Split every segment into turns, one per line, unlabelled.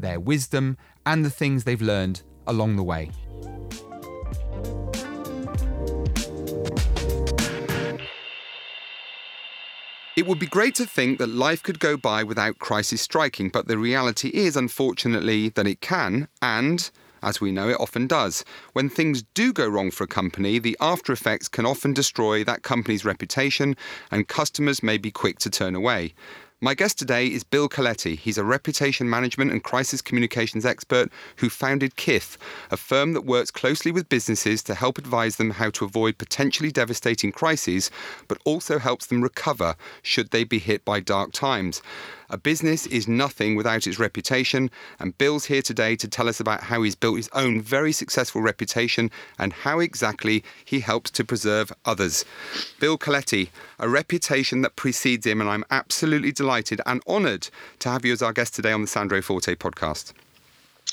their wisdom, and the things they've learned along the way. It would be great to think that life could go by without crisis striking, but the reality is, unfortunately, that it can, and as we know, it often does. When things do go wrong for a company, the after effects can often destroy that company's reputation, and customers may be quick to turn away. My guest today is Bill Coletti. He's a reputation management and crisis communications expert who founded Kith, a firm that works closely with businesses to help advise them how to avoid potentially devastating crises, but also helps them recover should they be hit by dark times. A business is nothing without its reputation, and Bill's here today to tell us about how he's built his own very successful reputation and how exactly he helps to preserve others. Bill Coletti, a reputation that precedes him, and I'm absolutely delighted and honoured to have you as our guest today on the Sandro Forte podcast.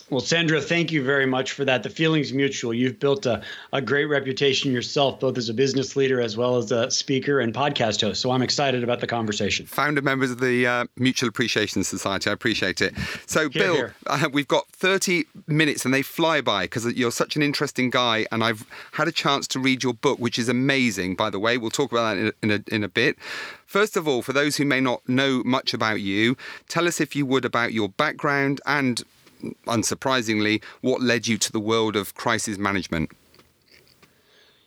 Well, Sandro, thank you very much for that. The feeling's mutual. You've built a, a great reputation yourself, both as a business leader as well as a speaker and podcast host. So I'm excited about the conversation.
Founder members of the uh, Mutual Appreciation Society. I appreciate it. So, here, Bill, here. Uh, we've got 30 minutes and they fly by because you're such an interesting guy. And I've had a chance to read your book, which is amazing, by the way. We'll talk about that in a, in a, in a bit. First of all, for those who may not know much about you, tell us, if you would, about your background and unsurprisingly, what led you to the world of crisis management?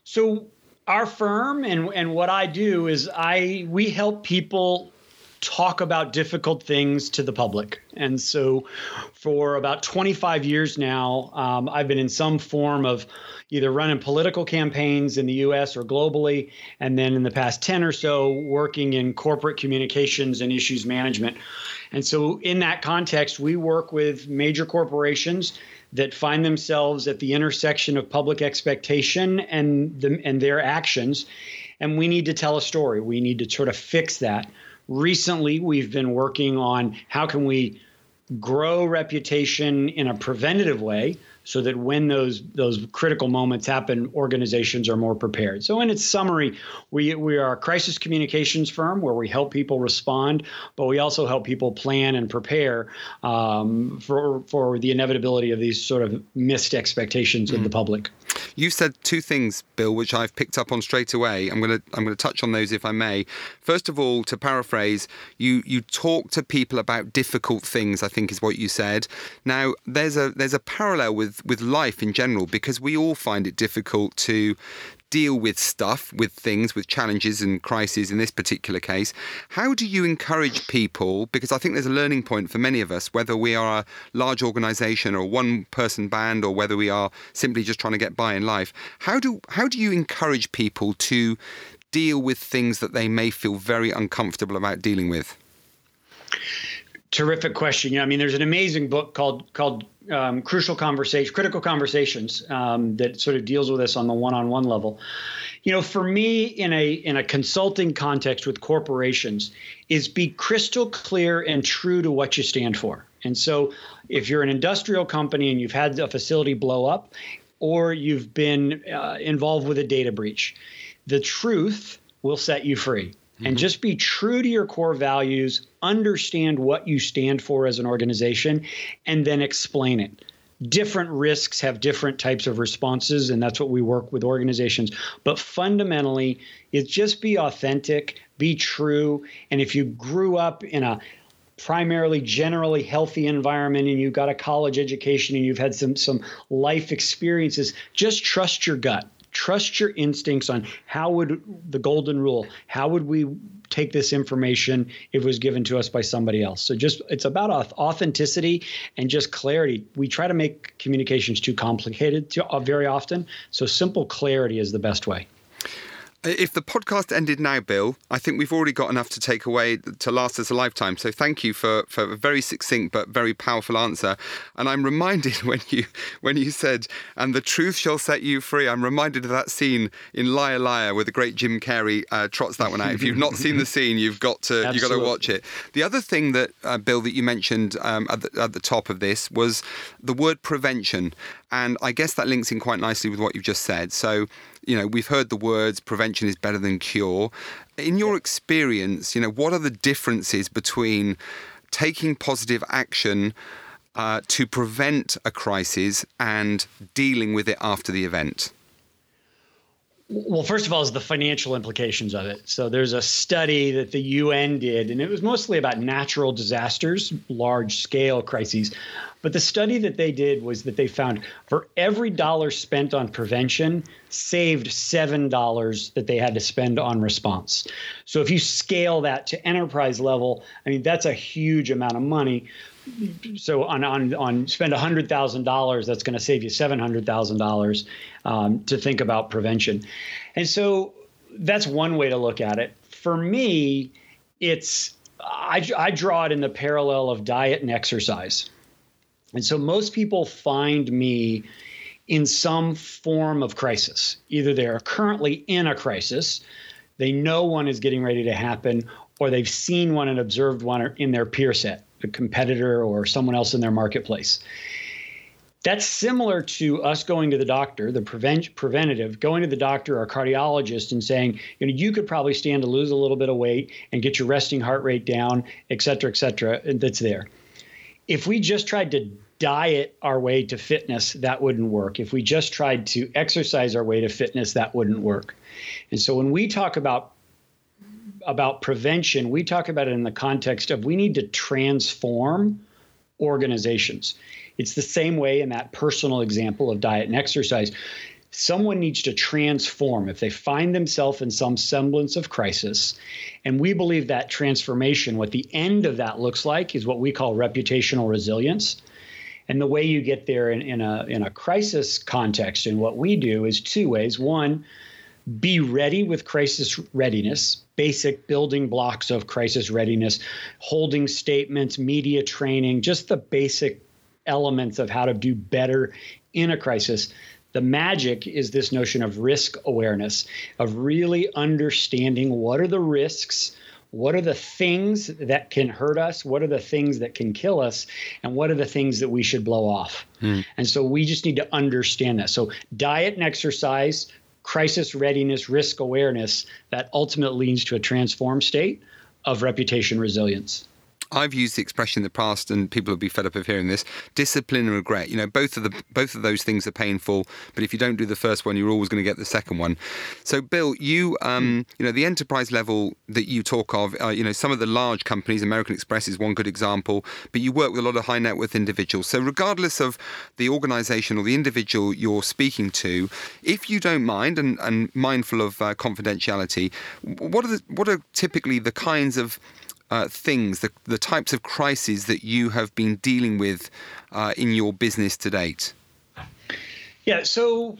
So, our firm and and what I do is I we help people talk about difficult things to the public. And so, for about 25 years now, um, I've been in some form of either running political campaigns in the US or globally, and then in the past 10 or so, working in corporate communications and issues management. And so, in that context, we work with major corporations that find themselves at the intersection of public expectation and the, and their actions, and we need to tell a story. We need to sort of fix that. Recently, we've been working on how can we grow reputation in a preventative way so that when those those critical moments happen, organizations are more prepared. So, in its summary, we we are a crisis communications firm where we help people respond, but we also help people plan and prepare um, for for the inevitability of these sort of missed expectations mm. of the public.
You said two things, Bill, which I've picked up on straight away. I'm going to I'm going to touch on those if I may. First of all, to paraphrase, you you talk to people about difficult things. I think is what you said. Now, there's a there's a parallel with with life in general because we all find it difficult to deal with stuff, with things, with challenges and crises in this particular case. How do you encourage people? Because I think there's a learning point for many of us, whether we are a large organization or one person band or whether we are simply just trying to get by in life. How do how do you encourage people to deal with things that they may feel very uncomfortable about dealing with?
Terrific question. Yeah, I mean, there's an amazing book called called um, crucial conversation, critical conversations um, that sort of deals with this on the one-on-one level. You know, for me, in a in a consulting context with corporations, is be crystal clear and true to what you stand for. And so, if you're an industrial company and you've had a facility blow up, or you've been uh, involved with a data breach, the truth will set you free and mm-hmm. just be true to your core values, understand what you stand for as an organization, and then explain it. Different risks have different types of responses, and that's what we work with organizations. But fundamentally, it's just be authentic, be true. And if you grew up in a primarily generally healthy environment and you've got a college education and you've had some some life experiences just trust your gut trust your instincts on how would the golden rule how would we take this information if it was given to us by somebody else? So just it's about authenticity and just clarity. We try to make communications too complicated uh, very often. So simple clarity is the best way
If the podcast ended now, Bill, I think we've already got enough to take away to last us a lifetime. So thank you for, for a very succinct but very powerful answer. And I'm reminded when you when you said, "And the truth shall set you free." I'm reminded of that scene in Liar Liar where the great Jim Carrey uh, trots that one out. If you've not seen the scene, you've got to you've got to watch it. The other thing that uh, Bill that you mentioned um, at, the, at the top of this was the word prevention, and I guess that links in quite nicely with what you've just said. So you know, we've heard the words prevention is better than cure. In your experience, you know, what are the differences between taking positive action uh, to prevent a crisis and dealing with it after the event?
Well, first of all, is the financial implications of it. So there's a study that the UN did, and it was mostly about natural disasters, large scale crises. But the study that they did was that they found for every dollar spent on prevention, saved $7 that they had to spend on response. So if you scale that to enterprise level, I mean, that's a huge amount of money so on on on spend hundred thousand dollars, that's going to save you seven hundred thousand um, dollars to think about prevention, and so that's one way to look at it. For me, it's I, I draw it in the parallel of diet and exercise, and so most people find me in some form of crisis. Either they are currently in a crisis, they know one is getting ready to happen, or they've seen one and observed one in their peer set a competitor or someone else in their marketplace. That's similar to us going to the doctor, the prevent, preventative, going to the doctor or cardiologist and saying, you know, you could probably stand to lose a little bit of weight and get your resting heart rate down, et cetera, et cetera. That's there. If we just tried to diet our way to fitness, that wouldn't work. If we just tried to exercise our way to fitness, that wouldn't work. And so when we talk about about prevention, we talk about it in the context of we need to transform organizations. It's the same way in that personal example of diet and exercise. Someone needs to transform if they find themselves in some semblance of crisis. And we believe that transformation, what the end of that looks like, is what we call reputational resilience. And the way you get there in, in, a, in a crisis context, and what we do is two ways. One, be ready with crisis readiness, basic building blocks of crisis readiness, holding statements, media training, just the basic elements of how to do better in a crisis. The magic is this notion of risk awareness, of really understanding what are the risks, what are the things that can hurt us, what are the things that can kill us, and what are the things that we should blow off. Hmm. And so we just need to understand that. So, diet and exercise, crisis readiness, risk awareness that ultimately leads to a transformed state of reputation resilience.
I've used the expression in the past, and people will be fed up of hearing this: discipline and regret. You know, both of the both of those things are painful, but if you don't do the first one, you're always going to get the second one. So, Bill, you um, you know, the enterprise level that you talk of, uh, you know, some of the large companies, American Express is one good example, but you work with a lot of high net worth individuals. So, regardless of the organisation or the individual you're speaking to, if you don't mind and, and mindful of uh, confidentiality, what are the, what are typically the kinds of uh, things, the, the types of crises that you have been dealing with uh, in your business to date?
Yeah, so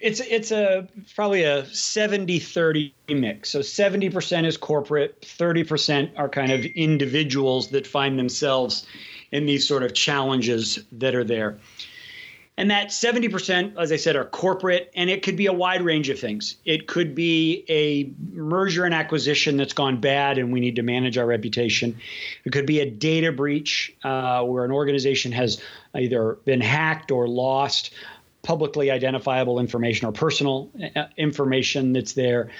it's it's a probably a 70-30 mix. So 70% is corporate, 30% are kind of individuals that find themselves in these sort of challenges that are there. And that 70%, as I said, are corporate, and it could be a wide range of things. It could be a merger and acquisition that's gone bad, and we need to manage our reputation. It could be a data breach uh, where an organization has either been hacked or lost publicly identifiable information or personal uh, information that's there,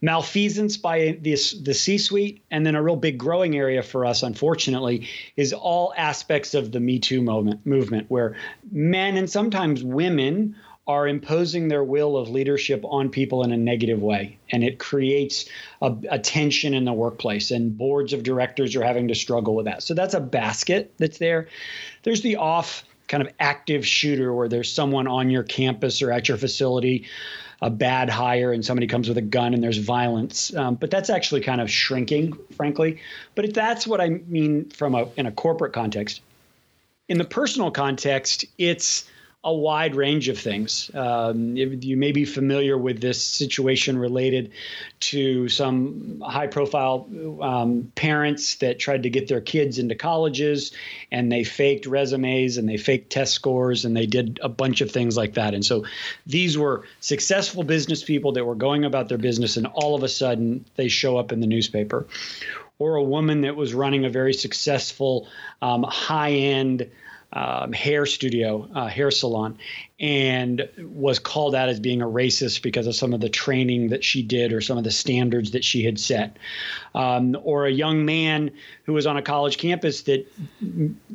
malfeasance by this, the C suite, and then a real big growing area for us, unfortunately, is all aspects of the Me Too movement, movement where men and sometimes women are imposing their will of leadership on people in a negative way. And it creates a, a, tension in the workplace, and boards of directors are having to struggle with that. So that's a basket that's there. There's the off kind of active shooter where there's someone on your campus or at your facility, a bad hire, and somebody comes with a gun and there's violence. Um, but that's actually kind of shrinking, frankly. But if that's what I mean from a in a corporate context. In the personal context, it's a wide range of things. Um, you may be familiar with this situation related to some high profile um, parents that tried to get their kids into colleges and they faked resumes and they faked test scores and they did a bunch of things like that. And so these were successful business people that were going about their business and all of a sudden they show up in the newspaper. Or a woman that was running a very successful, um, high end um, hair studio, uh, hair salon, and was called out as being a racist because of some of the training that she did or some of the standards that she had set. Um, or a young man who was on a college campus that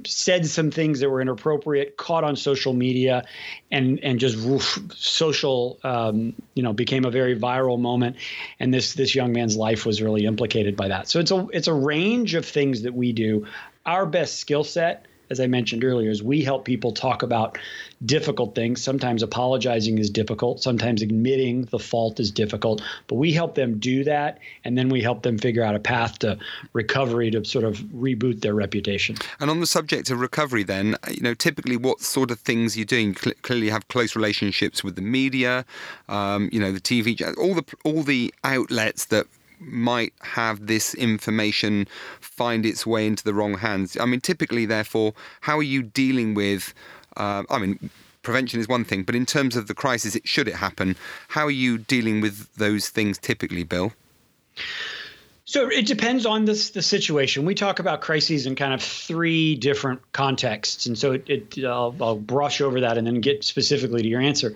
said some things that were inappropriate, caught on social media, and and just woof, social, um, you know, became a very viral moment, and this this young man's life was really implicated by that. So it's a it's a range of things that we do. Our best skill set as I mentioned earlier, is we help people talk about difficult things. Sometimes apologizing is difficult. Sometimes admitting the fault is difficult. But we help them do that, and then we help them figure out a path to recovery to sort of reboot their reputation.
And on the subject of recovery, then, you know, typically what sort of things you're doing? Cl- clearly, have close relationships with the media, um, you know, the TV, all the all the outlets that might have this information find its way into the wrong hands. I mean, typically, therefore, how are you dealing with? Uh, I mean, prevention is one thing, but in terms of the crisis, it, should it happen, how are you dealing with those things typically, Bill?
So it depends on this the situation. We talk about crises in kind of three different contexts, and so it, it I'll, I'll, brush over that and then get specifically to your answer.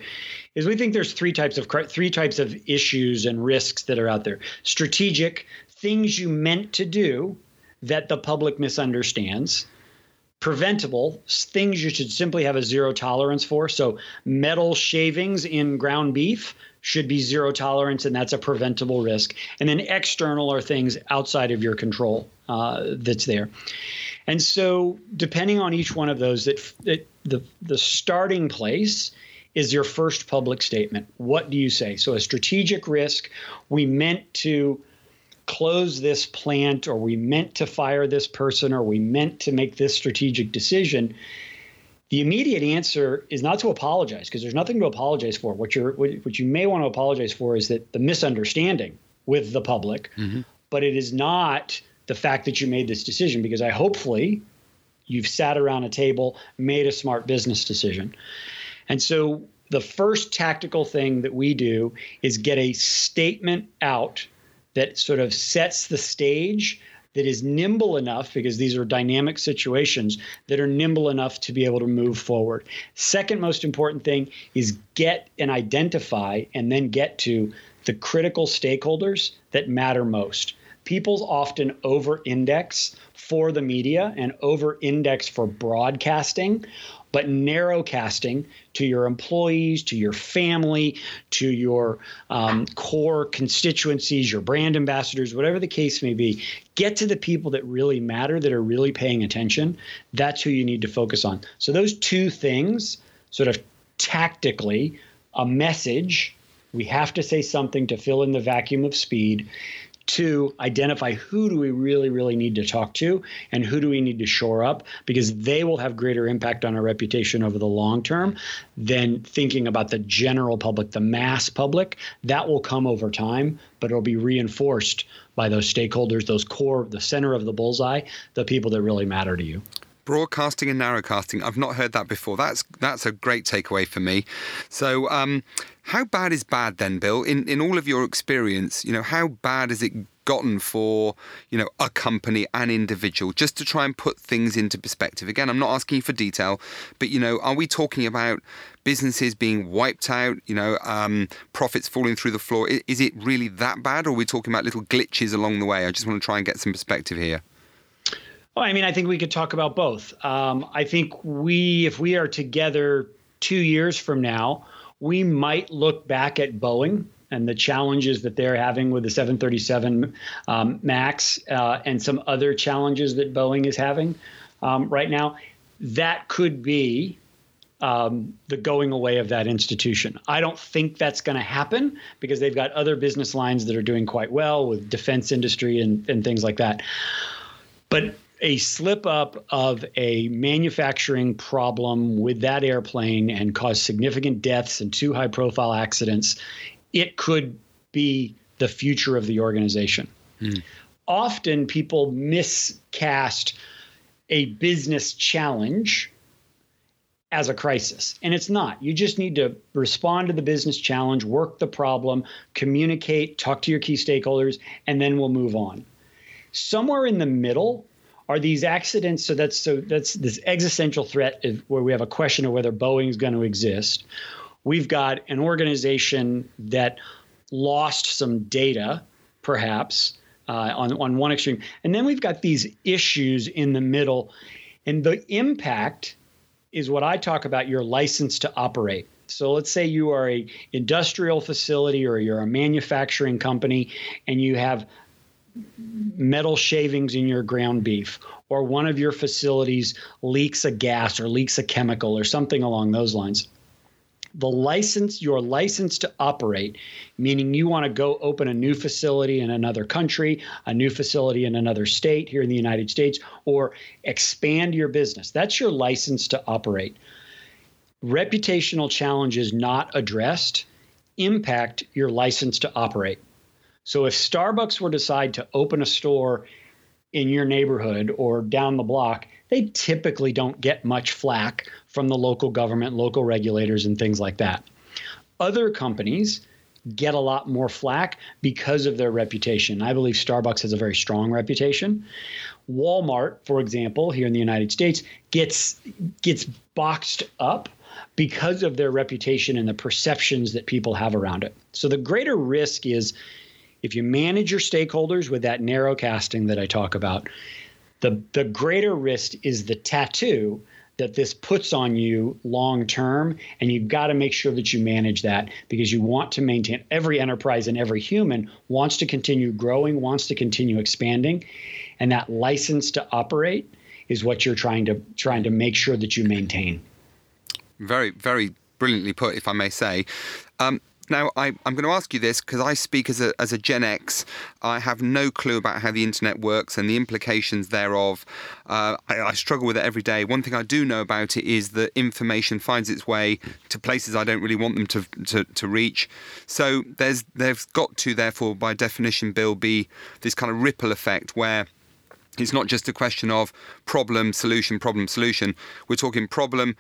Is we think there's three types of three types of issues and risks that are out there. Strategic things you meant to do that the public misunderstands. Preventable things you should simply have a zero tolerance for. So metal shavings in ground beef should be zero tolerance, and that's a preventable risk. And then external are things outside of your control uh, that's there. And so, depending on each one of those, that, that the the starting place is your first public statement. What do you say? So, a strategic risk. We meant to close this plant, or we meant to fire this person, or we meant to make this strategic decision the immediate answer is not to apologize because there's nothing to apologize for. What you're what you may want to apologize for is that the misunderstanding with the public, mm-hmm. but it is not the fact that you made this decision because I hopefully you've sat around a table, made a smart business decision. And so the first tactical thing that we do is get a statement out that sort of sets the stage that is nimble enough, because these are dynamic situations, that are nimble enough to be able to move forward. Second most important thing is get and identify and then get to the critical stakeholders that matter most. People often over index for the media and over index for broadcasting but narrow casting to your employees, to your family, to your um, core constituencies, your brand ambassadors, whatever the case may be. Get to the people that really matter, that are really paying attention. That's who you need to focus on. So, those two things, sort of tactically, a message, we have to say something to fill in the vacuum of speed to identify who do we really, really need to talk to and who do we need to shore up because they will have greater impact on our reputation over the long term than thinking about the general public, the mass public. That will come over time, but it'll be reinforced by those stakeholders, those core, the center of the bullseye, the people that really matter to you
broadcasting and narrowcasting. I've not heard that before. That's that's a great takeaway for me. So, um, how bad is bad then, Bill? In in all of your experience, you know, how bad has it gotten for you know a company, an individual? Just to try and put things into perspective. Again, I'm not asking you for detail, but you know, are we talking about businesses being wiped out? You know, um, profits falling through the floor? Is it really that bad, or are we talking about little glitches along the way? I just want to try and get some perspective here.
Well, I mean, I think we could talk about both. Um, I think we, if we are together two years from now, we might look back at Boeing and the challenges that they're having with the 737 um, MAX uh, and some other challenges that Boeing is having um, right now. That could be um, the going away of that institution. I don't think that's going to happen because they've got other business lines that are doing quite well with defense industry and, and things like that. But a slip up of a manufacturing problem with that airplane and cause significant deaths and two high profile accidents, it could be the future of the organization. Mm. Often people miscast a business challenge as a crisis. And it's not. You just need to respond to the business challenge, work the problem, communicate, talk to your key stakeholders, and then we'll move on. Somewhere in the middle are these accidents. So that's so that's this existential threat where we have a question of whether boeing is going to exist. We've got an organization that lost some data, perhaps. Uh, on, on one extreme. And then we've got these issues in the middle. And the impact is what I talk about your license to operate. So let's say you are a industrial facility or you're a manufacturing company and you have metal shavings in your ground beef or one of your facilities leaks a gas or leaks a chemical or something along those lines the license, your license to operate, meaning you want to go open a new facility in another country, a new facility in another state here in the United States, or expand your business. That's your license to operate. Reputational challenges not addressed impact your license to operate. So if Starbucks were to decide to open a store in your neighborhood or down the block, they typically don't get much flack from the local government, local regulators, and things like that. Other companies get a lot more flack because of their reputation. I believe Starbucks has a very strong reputation. Walmart, for example, here in the United States, gets gets boxed up because of their reputation and the perceptions that people have around it. So the greater risk is if you manage your stakeholders with that narrow casting that I talk about, the the greater risk is the tattoo that this puts on you long term and you've got to make sure that you manage that because you want to maintain every enterprise and every human wants to continue growing wants to continue expanding and that license to operate is what you're trying to trying to make sure that you maintain.
Very very brilliantly put if i may say. Um, now, I, am going to ask you this because I speak as a, as a Gen X. I have no clue about how the internet works and the implications thereof. Uh, I, I, struggle with it every day. One thing I do know about it is that information finds its way to places I don't really want them to, to, to reach. So there's there's got to, therefore, by definition, Bill, be this kind of ripple effect where it's not just a question of problem, solution, problem, solution. We're talking problem,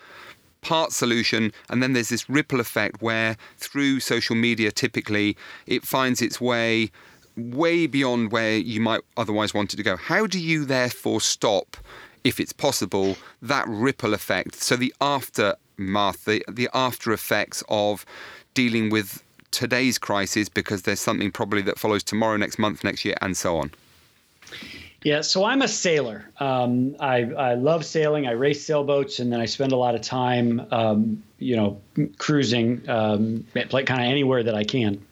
part solution, and then there's this ripple effect where through social media, typically, it finds its way way beyond where you might otherwise want it to go. How do you therefore stop, if it's possible, that ripple effect? So the aftermath, the, the after effects of dealing with today's crisis because there's something probably that follows tomorrow, next month, next year, and so on.
Yeah, so I'm a sailor. Um, I, I love sailing. I race sailboats, and then I spend a lot of time, um, you know, cruising, um, like kind of anywhere that I can.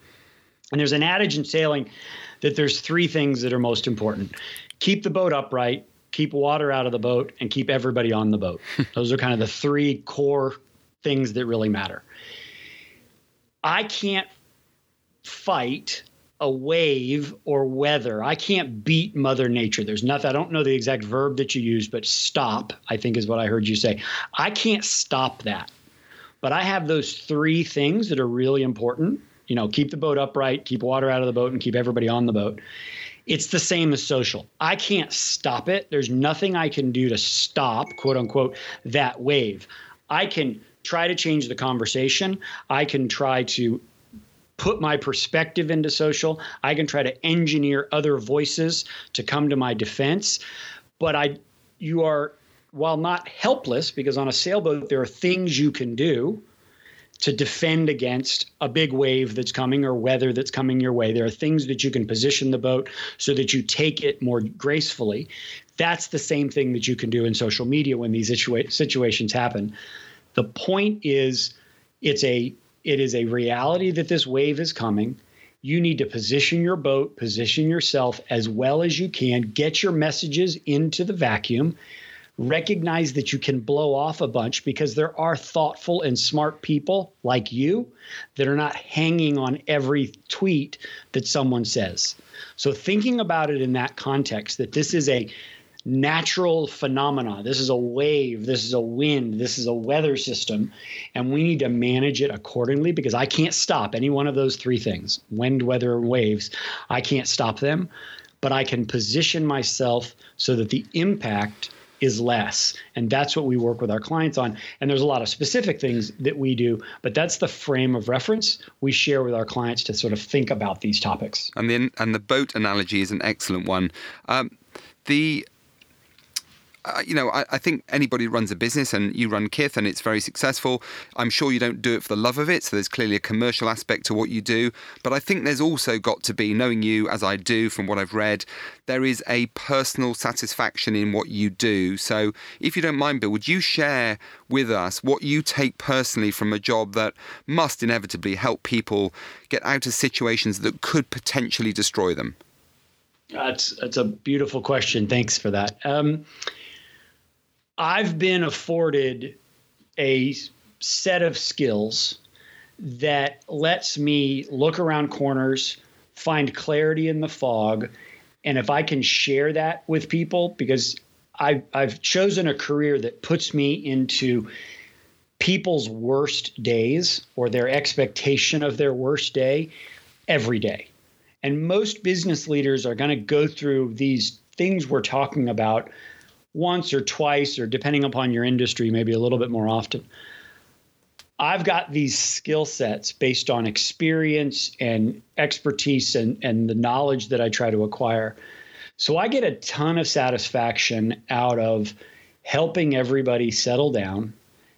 And there's an adage in sailing that there's three things that are most important: keep the boat upright, keep water out of the boat, and keep everybody on the boat. Those are kind of the three core things that really matter. I can't fight a wave or weather. I can't beat Mother Nature. There's nothing, I don't know the exact verb that you use, but stop, I think is what I heard you say. I can't stop that. But I have those three things that are really important. You know, keep the boat upright, keep water out of the boat, and keep everybody on the boat. It's the same as social. I can't stop it. There's nothing I can do to stop, quote unquote, that wave. I can try to change the conversation. I can try to put my perspective into social. I can try to engineer other voices to come to my defense. But I, you are, while not helpless, because on a sailboat there are things you can do to defend against a big wave that's coming or weather that's coming your way. There are things that you can position the boat so that you take it more gracefully. That's the same thing that you can do in social media when these situa- situations happen. The point is, it's a it is a reality that this wave is coming. You need to position your boat, position yourself as well as you can, get your messages into the vacuum, recognize that you can blow off a bunch because there are thoughtful and smart people like you that are not hanging on every tweet that someone says. So, thinking about it in that context, that this is a natural phenomena. This is a wave, this is a wind, this is a weather system, and we need to manage it accordingly because I can't stop any one of those three things wind, weather, and waves. I can't stop them, but I can position myself so that the impact is less. And that's what we work with our clients on. And there's a lot of specific things that we do, but that's the frame of reference we share with our clients to sort of think about these topics.
And the and the boat analogy is an excellent one. Um, the uh, you know, I, I, think anybody runs a business and you run Kith and it's very successful. I'm sure you don't do it for the love of it. So there's clearly a commercial aspect to what you do. But I think there's also got to be, knowing you as I do from what I've read, there is a personal satisfaction in what you do. So if you don't mind, Bill, would you share with us what you take personally from a job that must inevitably help people get out of situations that could potentially destroy them?
That's that's a beautiful question. Thanks for that. Um, I've been afforded a set of skills that lets me look around corners, find clarity in the fog, and if I can share that with people, because I, I've chosen a career that puts me into people's worst days or their expectation of their worst day every day. And most business leaders are going to go through these things we're talking about once or twice, or depending upon your industry, maybe a little bit more often. I've got these skill sets based on experience and expertise and, and the knowledge that I try to acquire. So I get a ton of satisfaction out of helping everybody settle down,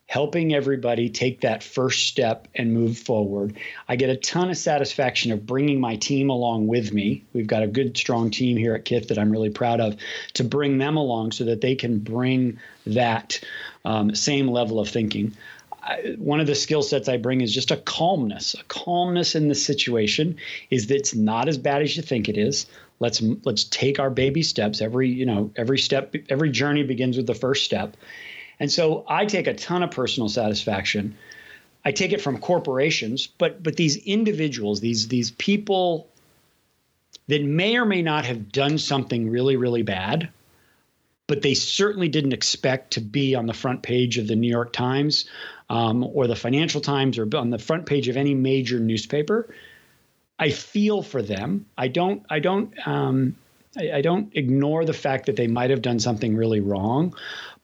helping everybody take that first step and move forward. I get a ton of satisfaction of bringing my team along with me. We've got a good, strong team here at Kith that I'm really proud of to bring them along so that they can bring that um, same level of thinking. I, one of the skill sets I bring is just a calmness, a calmness in the situation is that it's not as bad as you think it is. Let's let's take our baby steps. Every you know every step, every journey begins with the first step, and so I take a ton of personal satisfaction. I take it from corporations, but but these individuals, these these people that may or may not have done something really really bad, but they certainly didn't expect to be on the front page of the New York Times um, or the Financial Times or on the front page of any major newspaper. I feel for them. I don't. I don't. Um, I, I don't ignore the fact that they might have done something really wrong,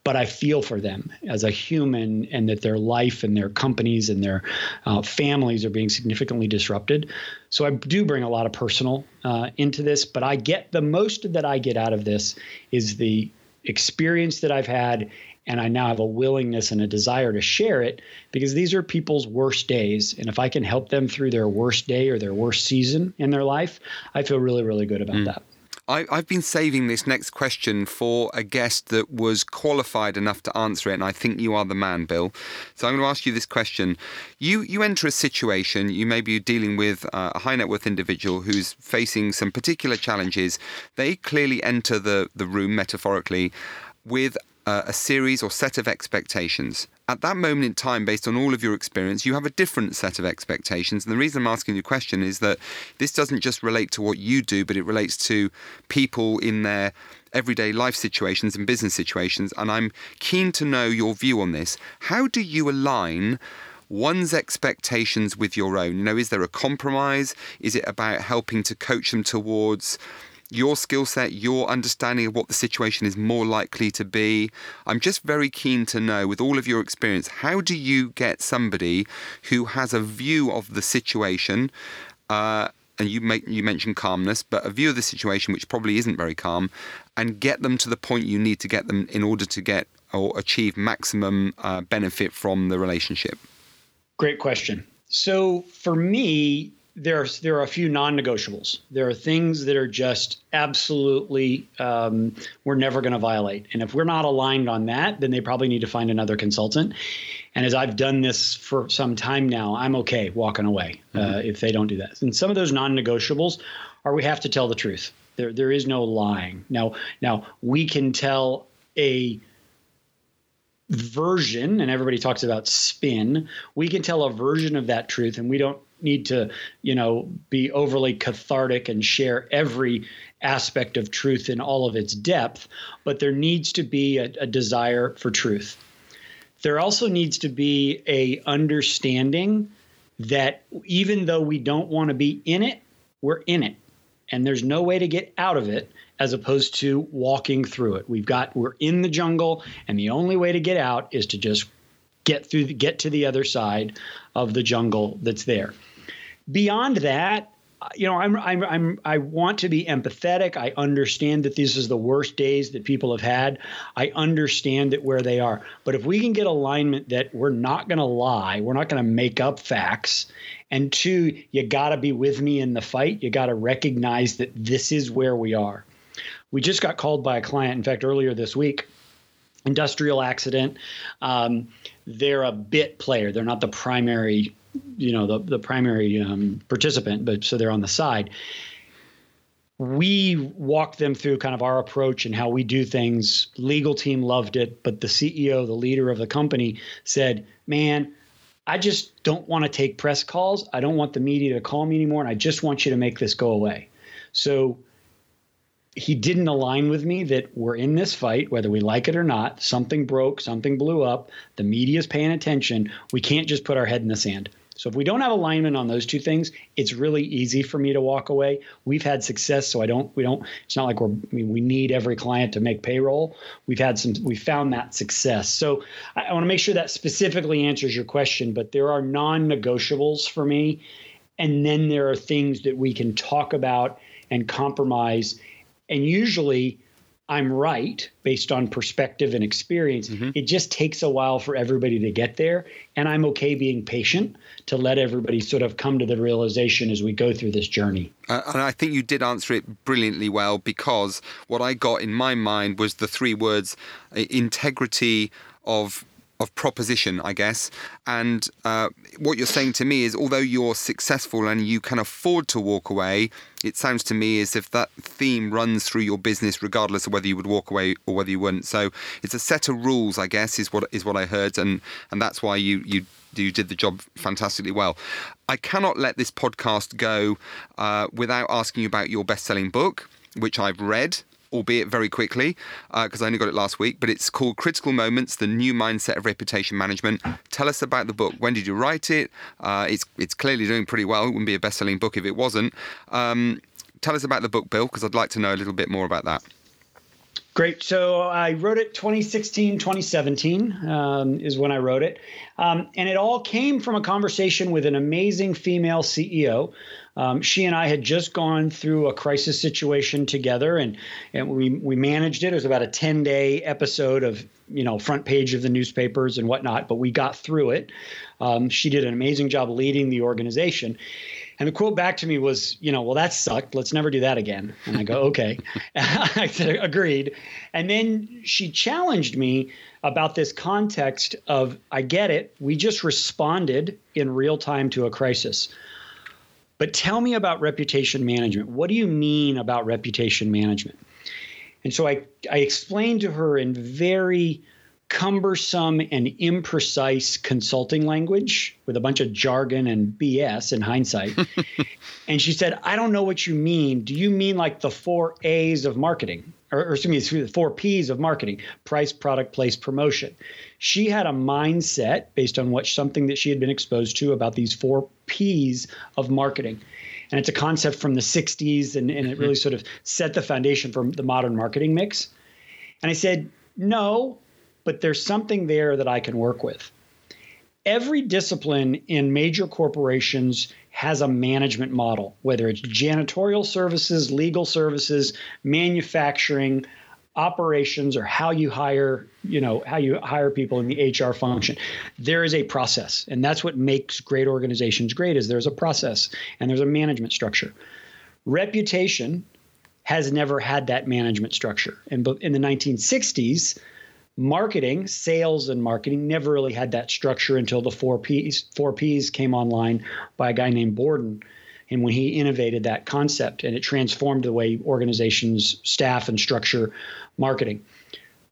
but I feel for them as a human and that their life and their companies and their uh, families are being significantly disrupted. So I do bring a lot of personal uh, into this, but I get the most that I get out of this is the experience that I've had. And I now have a willingness and a desire to share it because these are people's worst days. And if I can help them through their worst day or their worst season in their life, I feel really, really good about mm. that.
I, have been saving this next question for a guest that was qualified enough to answer it, and I think you are the man, Bill. So I'm going to ask you this question: You you enter a situation, you may be dealing with uh, a high net worth individual who's facing some particular challenges. They clearly enter the the room metaphorically with uh, a series or set of expectations. At that moment in time, based on all of your experience, you have a different set of expectations. And the reason I'm asking you the question is that this doesn't just relate to what you do, but it relates to people in their everyday life situations and business situations. And I'm keen to know your view on this. How do you align? one's expectations with your own? You know, is there a compromise? Is it about helping to coach them towards your skill set, your understanding of what the situation is more likely to be. I'm just very keen to know, with all of your experience, how do you get somebody who has a view of the situation? Uh, and you make you mentioned calmness, but a view of the situation which probably isn't very calm, and get them to the point you need to get them in order to get or achieve maximum uh, benefit from the relationship.
Great question. So for me, there's there are a few non-negotiables. There are things that are just absolutely um, we're never going to violate, and if we're not aligned on that, then they probably need to find another consultant. And as I've done this for some time now, I'm okay walking away uh, mm-hmm. if they don't do that. And some of those non-negotiables are we have to tell the truth. There there is no lying. Now now we can tell a version and everybody talks about spin we can tell a version of that truth and we don't need to, you know, be overly cathartic and share every aspect of truth in all of its depth, but there needs to be a, a desire for truth. There also needs to be a understanding that even though we don't want to be in it, we're in it. And there's no way to get out of it as opposed to walking through it. We've got we're in the jungle and the only way to get out is to just get through get to the other side of the jungle that's there. Beyond that, you know, I'm, I'm, I'm, I want to be empathetic. I understand that this is the worst days that people have had. I understand that where they are. But if we can get alignment that we're not going to lie, we're not going to make up facts. And two, you got to be with me in the fight. You got to recognize that this is where we are. We just got called by a client, in fact, earlier this week, industrial accident. Um, they're a bit player. They're not the primary you know the the primary um, participant, but so they're on the side. We walked them through kind of our approach and how we do things. Legal team loved it, but the CEO, the leader of the company, said, "Man, I just don't want to take press calls. I don't want the media to call me anymore, and I just want you to make this go away." So he didn't align with me that we're in this fight, whether we like it or not. Something broke, something blew up. The media's paying attention. We can't just put our head in the sand. So if we don't have alignment on those two things, it's really easy for me to walk away. We've had success, so I don't. We don't. It's not like we're. I mean, we need every client to make payroll. We've had some. We found that success. So I, I want to make sure that specifically answers your question. But there are non-negotiables for me, and then there are things that we can talk about and compromise. And usually I'm right based on perspective and experience. Mm-hmm. It just takes a while for everybody to get there. And I'm okay being patient to let everybody sort of come to the realization as we go through this journey.
Uh, and I think you did answer it brilliantly well because what I got in my mind was the three words uh, integrity of of proposition, I guess. And uh, what you're saying to me is, although you're successful and you can afford to walk away, it sounds to me as if that theme runs through your business, regardless of whether you would walk away or whether you wouldn't. So it's a set of rules, I guess, is what is what I heard, and and that's why you you you did the job fantastically well. I cannot let this podcast go uh, without asking you about your best-selling book, which I've read albeit very quickly, because uh, I only got it last week. But it's called Critical Moments: The New Mindset of Reputation Management. Tell us about the book. When did you write it? Uh, it's it's clearly doing pretty well. It wouldn't be a best-selling book if it wasn't. Um, tell us about the book, Bill, because I'd like to know a little bit more about that.
Great. So I wrote it 2016, 2017 um, is when I wrote it. Um, and it all came from a conversation with an amazing female CEO um, she and I had just gone through a crisis situation together, and and we we managed it. It was about a ten day episode of you know front page of the newspapers and whatnot, but we got through it. Um, she did an amazing job leading the organization. And the quote back to me was, you know, well, that sucked. Let's never do that again. And I go, okay. I said, agreed. And then she challenged me about this context of, I get it. We just responded in real time to a crisis. But tell me about reputation management. What do you mean about reputation management? And so I, I explained to her in very cumbersome and imprecise consulting language with a bunch of jargon and BS in hindsight. and she said, I don't know what you mean. Do you mean like the four A's of marketing? Or, or excuse me, the four P's of marketing price, product, place, promotion. She had a mindset based on what something that she had been exposed to about these four P's of marketing. And it's a concept from the 60s, and, and it really mm-hmm. sort of set the foundation for the modern marketing mix. And I said, no, but there's something there that I can work with. Every discipline in major corporations has a management model, whether it's janitorial services, legal services, manufacturing, operations or how you hire you know how you hire people in the hr function. There is a process and that's what makes great organizations great is there's a process and there's a management structure. Reputation has never had that management structure. And in the 1960s marketing sales and marketing never really had that structure until the four p's four p's came online by a guy named borden and when he innovated that concept and it transformed the way organizations staff and structure marketing.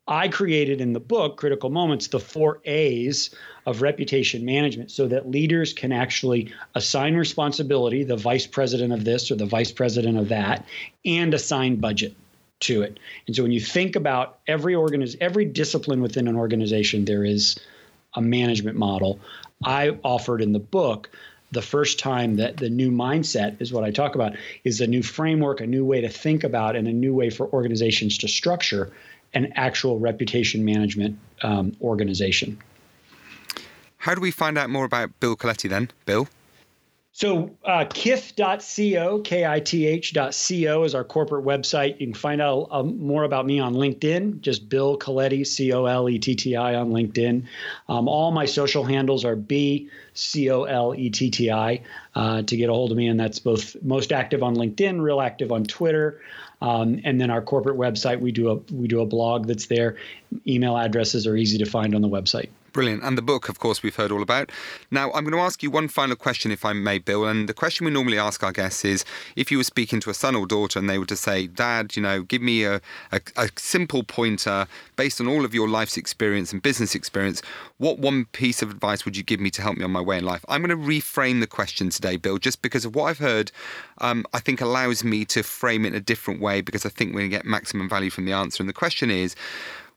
I created in the book, Critical Moments, the four A's of reputation management so that leaders can actually assign responsibility, the vice president of this or the vice president of that, and assign budget to it. And so when you think about every organiz- every discipline within an organization, there is a management model. I offered in the book the first time that the new mindset is what I talk about is a new framework, a new way to think about, and a new way for organizations to structure an actual reputation management um, organization.
How do we find out more about Bill Coletti then, Bill?
So uh, kith.co, K-I-T-H.co is our corporate website. You can find out uh, more about me on LinkedIn, just Bill Coletti, C-O-L-E-T-T-I on LinkedIn. Um, all my social handles are B C-O-L-E-T-T-I uh, to get a hold of me, and that's both most active on LinkedIn, real active on Twitter. Um, and then our corporate website, we do a we do a blog that's there. Email addresses are easy to find on the website.
Brilliant. And the book, of course, we've heard all about. Now, I'm going to ask you one final question, if I may, Bill. And the question we normally ask our guests is if you were speaking to a son or daughter and they were to say, Dad, you know, give me a, a, a simple pointer based on all of your life's experience and business experience, what one piece of advice would you give me to help me on my way in life? I'm going to reframe the question today, Bill, just because of what I've heard, um, I think allows me to frame it in a different way because I think we're going to get maximum value from the answer. And the question is,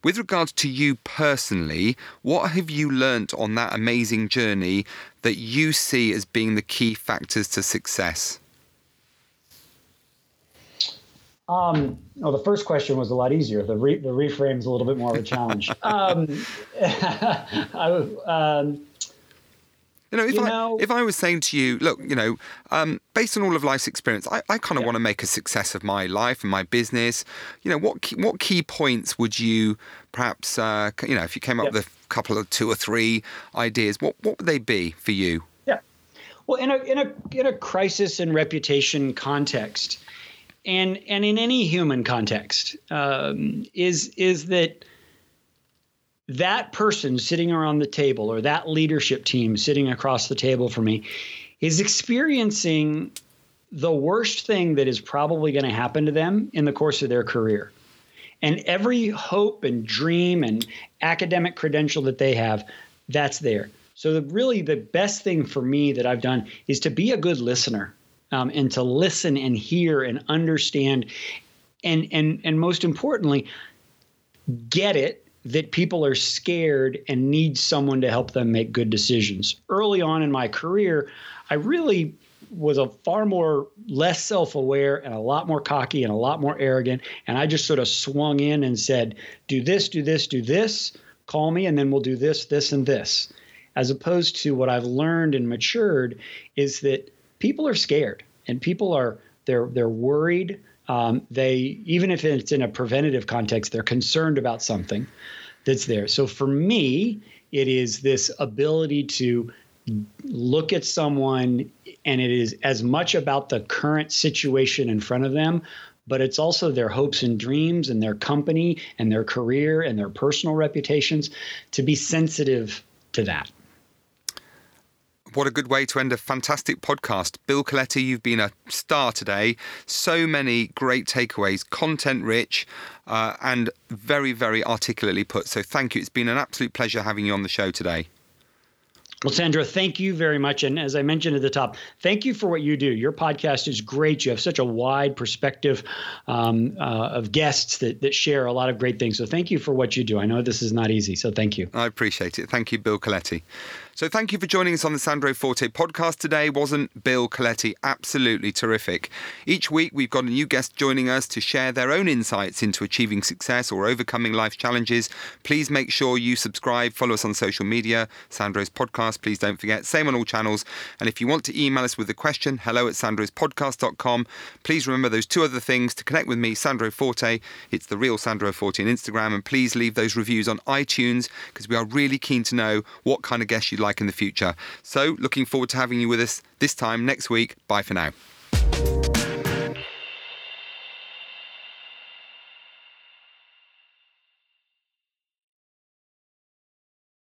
with regards to you personally, what have you learnt on that amazing journey that you see as being the key factors to success?
Um, well, the first question was a lot easier. The re- the reframe is a little bit more of a challenge. um, I, um,
you know, if you I know, if I was saying to you, look, you know, um, based on all of life's experience, I, I kind of yeah. want to make a success of my life and my business. You know, what key, what key points would you perhaps, uh, you know, if you came up yeah. with a couple of two or three ideas, what what would they be for you?
Yeah, well, in a in a in a crisis and reputation context, and and in any human context, um, is is that that person sitting around the table or that leadership team sitting across the table from me is experiencing the worst thing that is probably going to happen to them in the course of their career. And every hope and dream and academic credential that they have, that's there. So, the, really, the best thing for me that I've done is to be a good listener um, and to listen and hear and understand. And, and, and most importantly, get it that people are scared and need someone to help them make good decisions. Early on in my career, I really was a far more less self-aware and a lot more cocky and a lot more arrogant and I just sort of swung in and said, "Do this, do this, do this, call me and then we'll do this, this and this." As opposed to what I've learned and matured is that people are scared and people are they're they're worried um, they even if it's in a preventative context, they're concerned about something that's there. So for me, it is this ability to look at someone and it is as much about the current situation in front of them but it's also their hopes and dreams and their company and their career and their personal reputations to be sensitive to that
what a good way to end a fantastic podcast. Bill Coletti, you've been a star today. So many great takeaways, content rich, uh, and very, very articulately put. So thank you. It's been an absolute pleasure having you on the show today.
Well, Sandro, thank you very much. And as I mentioned at the top, thank you for what you do. Your podcast is great. You have such a wide perspective um, uh, of guests that, that share a lot of great things. So thank you for what you do. I know this is not easy. So thank you.
I appreciate it. Thank you, Bill Coletti. So thank you for joining us on the Sandro Forte podcast today. Wasn't Bill Coletti absolutely terrific? Each week we've got a new guest joining us to share their own insights into achieving success or overcoming life challenges. Please make sure you subscribe, follow us on social media, Sandro's podcast. Please don't forget, same on all channels. And if you want to email us with a question, hello at sandrospodcast.com. Please remember those two other things to connect with me, Sandro Forte. It's the real Sandro Forte on Instagram. And please leave those reviews on iTunes because we are really keen to know what kind of guests you'd like like in the future. So, looking forward to having you with us this time next week. Bye for now.